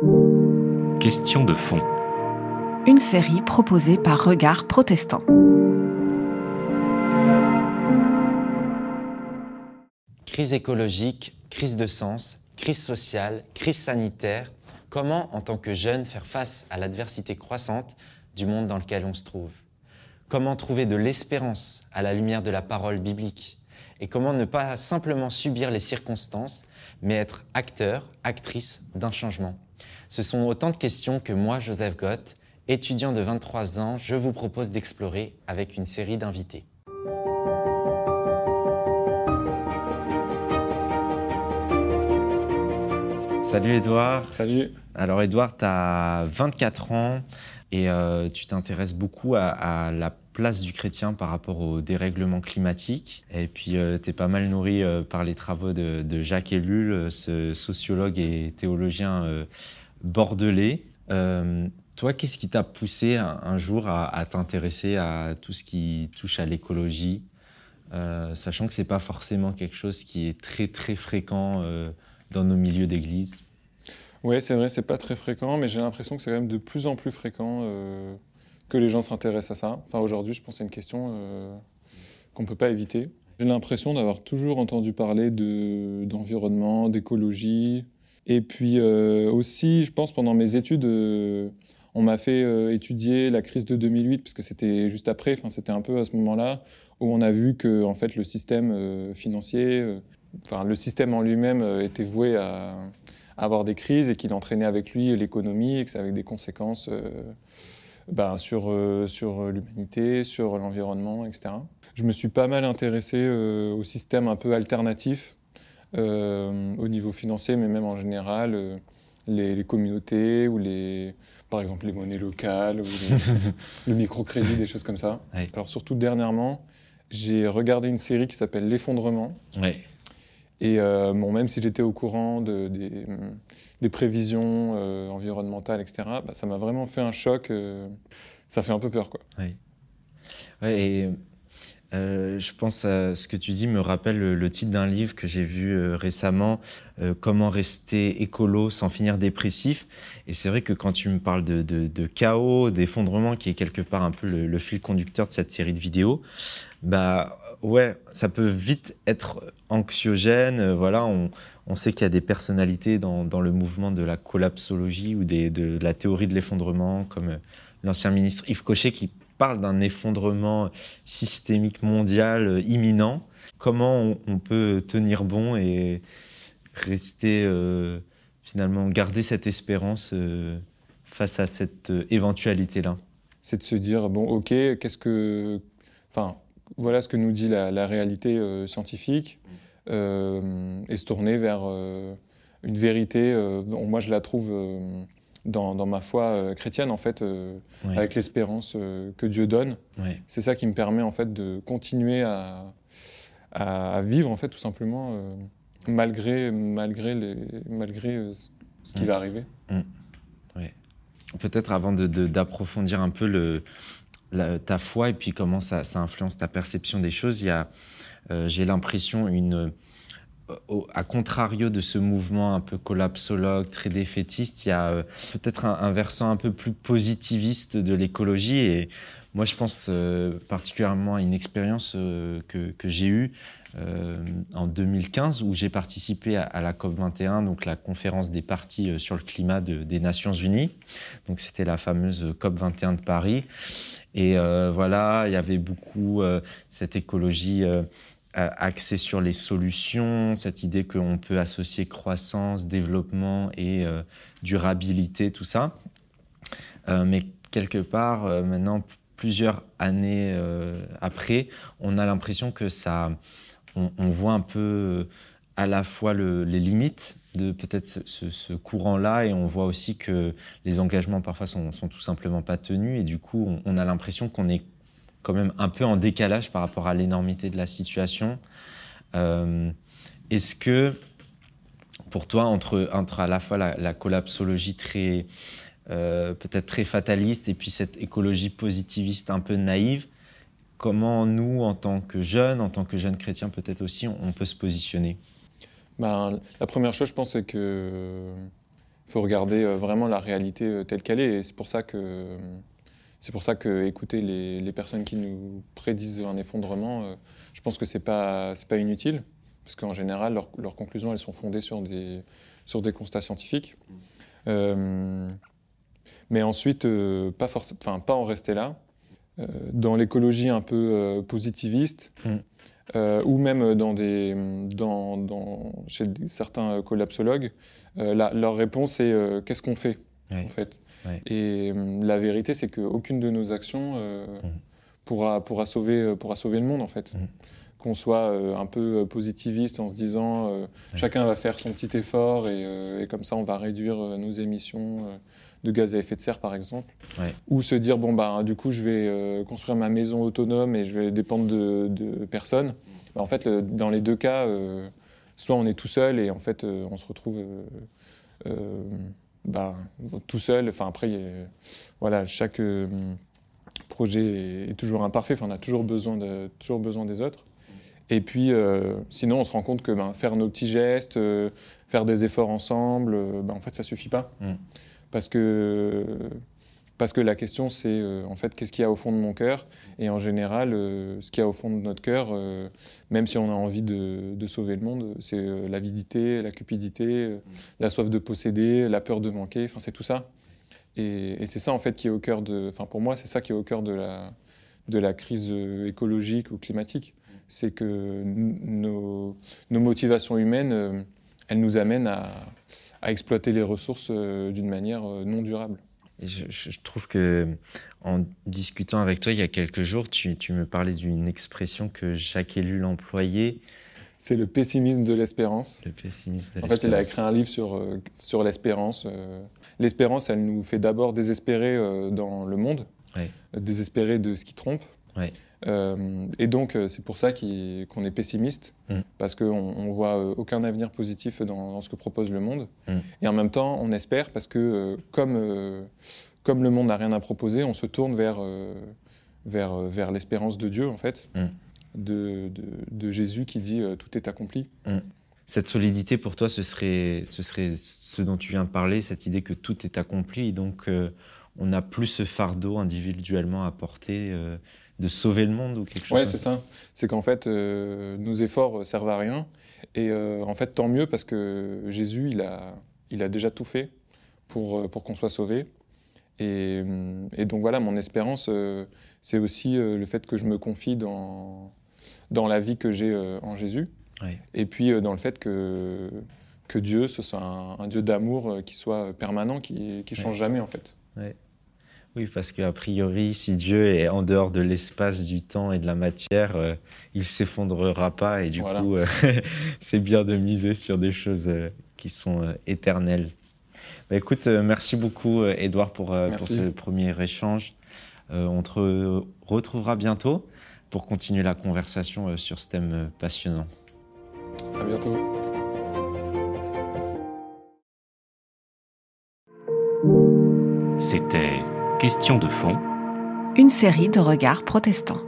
Question de fond. Une série proposée par Regard Protestant. Crise écologique, crise de sens, crise sociale, crise sanitaire. Comment, en tant que jeune, faire face à l'adversité croissante du monde dans lequel on se trouve? Comment trouver de l'espérance à la lumière de la parole biblique? Et comment ne pas simplement subir les circonstances, mais être acteur, actrice d'un changement? Ce sont autant de questions que moi, Joseph Gott, étudiant de 23 ans, je vous propose d'explorer avec une série d'invités. Salut Edouard. Salut. Alors Edouard, tu as 24 ans et euh, tu t'intéresses beaucoup à, la place du chrétien par rapport au dérèglement climatique. Et puis euh, tu es pas mal nourri euh, par les travaux de, Jacques Ellul, ce sociologue et théologien bordelais. toi, qu'est-ce qui t'a poussé un, jour à, t'intéresser à tout ce qui touche à l'écologie, sachant que c'est pas forcément quelque chose qui est très très fréquent dans nos milieux d'église? Oui, c'est vrai, c'est pas très fréquent, mais j'ai l'impression que c'est quand même de plus en plus fréquent euh, que les gens s'intéressent à ça. Enfin, aujourd'hui, je pense que c'est une question euh, qu'on ne peut pas éviter. J'ai l'impression d'avoir toujours entendu parler d'environnement, d'écologie. Et puis euh, aussi, je pense, pendant mes études, on m'a fait étudier la crise de 2008, parce que c'était juste après, c'était un peu à ce moment-là, où on a vu que en fait, le système financier enfin, le système en lui-même euh, était voué à, avoir des crises et qu'il entraînait avec lui l'économie et que ça avait des conséquences euh, ben, sur, euh, sur l'humanité, sur l'environnement, etc. Je me suis pas mal intéressé au système un peu alternatif au niveau financier, mais même en général, les, communautés ou les, par exemple les monnaies locales ou le microcrédit, des choses comme ça. Alors surtout dernièrement, j'ai regardé une série qui s'appelle L'effondrement. Ouais. Et euh, bon, même si j'étais au courant de, des, prévisions euh, environnementales, etc., bah, ça m'a vraiment fait un choc. Euh, ça fait un peu peur, quoi. Oui. Ouais, et je pense à ce que tu dis me rappelle le, titre d'un livre que j'ai vu récemment, Comment rester écolo sans finir dépressif. Et c'est vrai que quand tu me parles de, de, chaos, d'effondrement, qui est quelque part un peu le, fil conducteur de cette série de vidéos, bah ouais, ça peut vite être anxiogène. Euh, voilà, on, sait qu'il y a des personnalités dans, le mouvement de la collapsologie ou de la théorie de l'effondrement, comme euh, l'ancien ministre Yves Cochet qui parle d'un effondrement systémique mondial euh, imminent. Comment on, peut tenir bon et rester finalement garder cette espérance face à cette éventualité-là? C'est de se dire bon, ok, qu'est-ce que, enfin, voilà ce que nous dit la, réalité euh, scientifique euh, et se tourner vers euh, une vérité. moi, je la trouve dans, ma foi chrétienne, en fait, avec l'espérance que Dieu donne. C'est ça qui me permet, en fait, de continuer à, vivre, en fait, tout simplement, malgré, malgré, les, malgré ce qui va arriver. Mmh. Peut-être avant d'approfondir un peu le, ta foi et puis comment ça, influence ta perception des choses. Il y a, euh, j'ai l'impression, une, euh, à contrario de ce mouvement un peu collapsologue, très défaitiste, il y a euh, peut-être un, versant un peu plus positiviste de l'écologie. Et moi, je pense particulièrement à une expérience que, que j'ai eue en 2015 où j'ai participé à, la COP21, donc la conférence des partis sur le climat des Nations Unies. Donc c'était la fameuse COP21 de Paris. Et euh, voilà, il y avait beaucoup euh, cette écologie euh, axée sur les solutions, cette idée qu'on peut associer croissance, développement et durabilité, tout ça. mais quelque part, maintenant, plusieurs années après, on a l'impression que ça, on, voit un peu à la fois les limites de peut-être ce, courant-là et on voit aussi que les engagements parfois sont, sont tout simplement pas tenus et du coup on, a l'impression qu'on est quand même un peu en décalage par rapport à l'énormité de la situation. Euh, est-ce que pour toi, entre, à la fois la, collapsologie très euh, peut-être très fataliste et puis cette écologie positiviste un peu naïve, comment nous, en tant que jeunes, en tant que jeunes chrétiens peut-être aussi, on peut se positionner? Ben, la première chose, je pense, c'est que faut regarder vraiment la réalité telle qu'elle est. C'est pour ça que c'est pour ça que écouter les, les, personnes qui nous prédisent un effondrement, je pense que c'est pas c'est pas inutile parce qu'en général leurs, leurs conclusions elles sont fondées sur des sur des constats scientifiques. Euh, mais ensuite, euh, pas, enfin, pas en rester là. Euh, dans l'écologie un peu positiviste, mm. ou même dans des, dans, dans, chez certains collapsologues, leur réponse est qu'est-ce qu'on fait? En fait Et la vérité, c'est qu'aucune de nos actions mm. pourra, pourra, sauver, pourra sauver le monde en fait. Mm qu'on soit euh, un peu euh, positiviste en se disant euh, chacun va faire son petit effort et, comme ça on va réduire nos émissions de gaz à effet de serre par exemple. Ou se dire bon bah du coup je vais construire ma maison autonome et je vais dépendre de, personne. Bah, en fait dans les deux cas, soit on est tout seul et en fait on se retrouve bah, tout seul. Enfin après voilà chaque projet est, toujours imparfait. Enfin, on a toujours besoin, de, toujours besoin des autres. Et puis, euh, sinon, on se rend compte que ben, faire nos petits gestes, euh, faire des efforts ensemble, euh, ben, en fait, ça suffit pas. Mm. Parce, que, parce que la question, c'est en fait, qu'est-ce qu'il y a au fond de mon cœur? Et en général, ce qu'il y a au fond de notre cœur, même si on a envie de, de sauver le monde, c'est l'avidité, la cupidité, mm. la soif de posséder, la peur de manquer, enfin, c'est tout ça. Et, et c'est ça, en fait, qui est au cœur de. Enfin, pour moi, c'est ça qui est au cœur de la, de la crise écologique ou climatique c'est que nos, motivations humaines, euh, elles nous amènent à, exploiter les ressources euh, d'une manière euh, non durable. Je, trouve que en discutant avec toi il y a quelques jours, tu, me parlais d'une expression que chaque élu l'employait. C'est le pessimisme de l'espérance. Le pessimisme En fait, il a écrit un livre sur, sur l'espérance. L'espérance, elle nous fait d'abord désespérer dans le monde, désespérer de ce qui trompe. Euh, et donc, euh, c'est pour ça qu'on est pessimiste, mm. parce qu'on ne voit euh, aucun avenir positif dans, ce que propose le monde. Mm. Et en même temps, on espère, parce que comme, comme le monde n'a rien à proposer, on se tourne vers, vers, vers l'espérance de Dieu, en fait, mm. de, de, Jésus qui dit Tout est accompli. Cette solidité, pour toi, ce serait, ce serait ce dont tu viens de parler, cette idée que tout est accompli, et donc on n'a plus ce fardeau individuellement à porter de sauver le monde ou quelque chose Ouais, c'est ça. C'est qu'en fait, euh, nos efforts servent à rien. Et euh, en fait, tant mieux parce que Jésus, il a, il a déjà tout fait pour, euh, pour qu'on soit sauvé. Et, et, donc voilà, mon espérance, c'est aussi le fait que je me confie dans, dans la vie que j'ai en Jésus. Et puis dans le fait que, que Dieu, ce soit un, Dieu d'amour qui soit permanent, qui ne change jamais en fait. Ouais. Oui, parce qu'a priori, si Dieu est en dehors de l'espace, du temps et de la matière, il euh, il s'effondrera pas. Et du coup, euh, c'est bien de miser sur des choses euh, qui sont éternelles. Bah, écoute, merci beaucoup, Edouard, pour, pour, ce premier échange. on te retrouvera bientôt pour continuer la conversation sur ce thème passionnant. À bientôt. C'était Question de fond. Une série de regards protestants.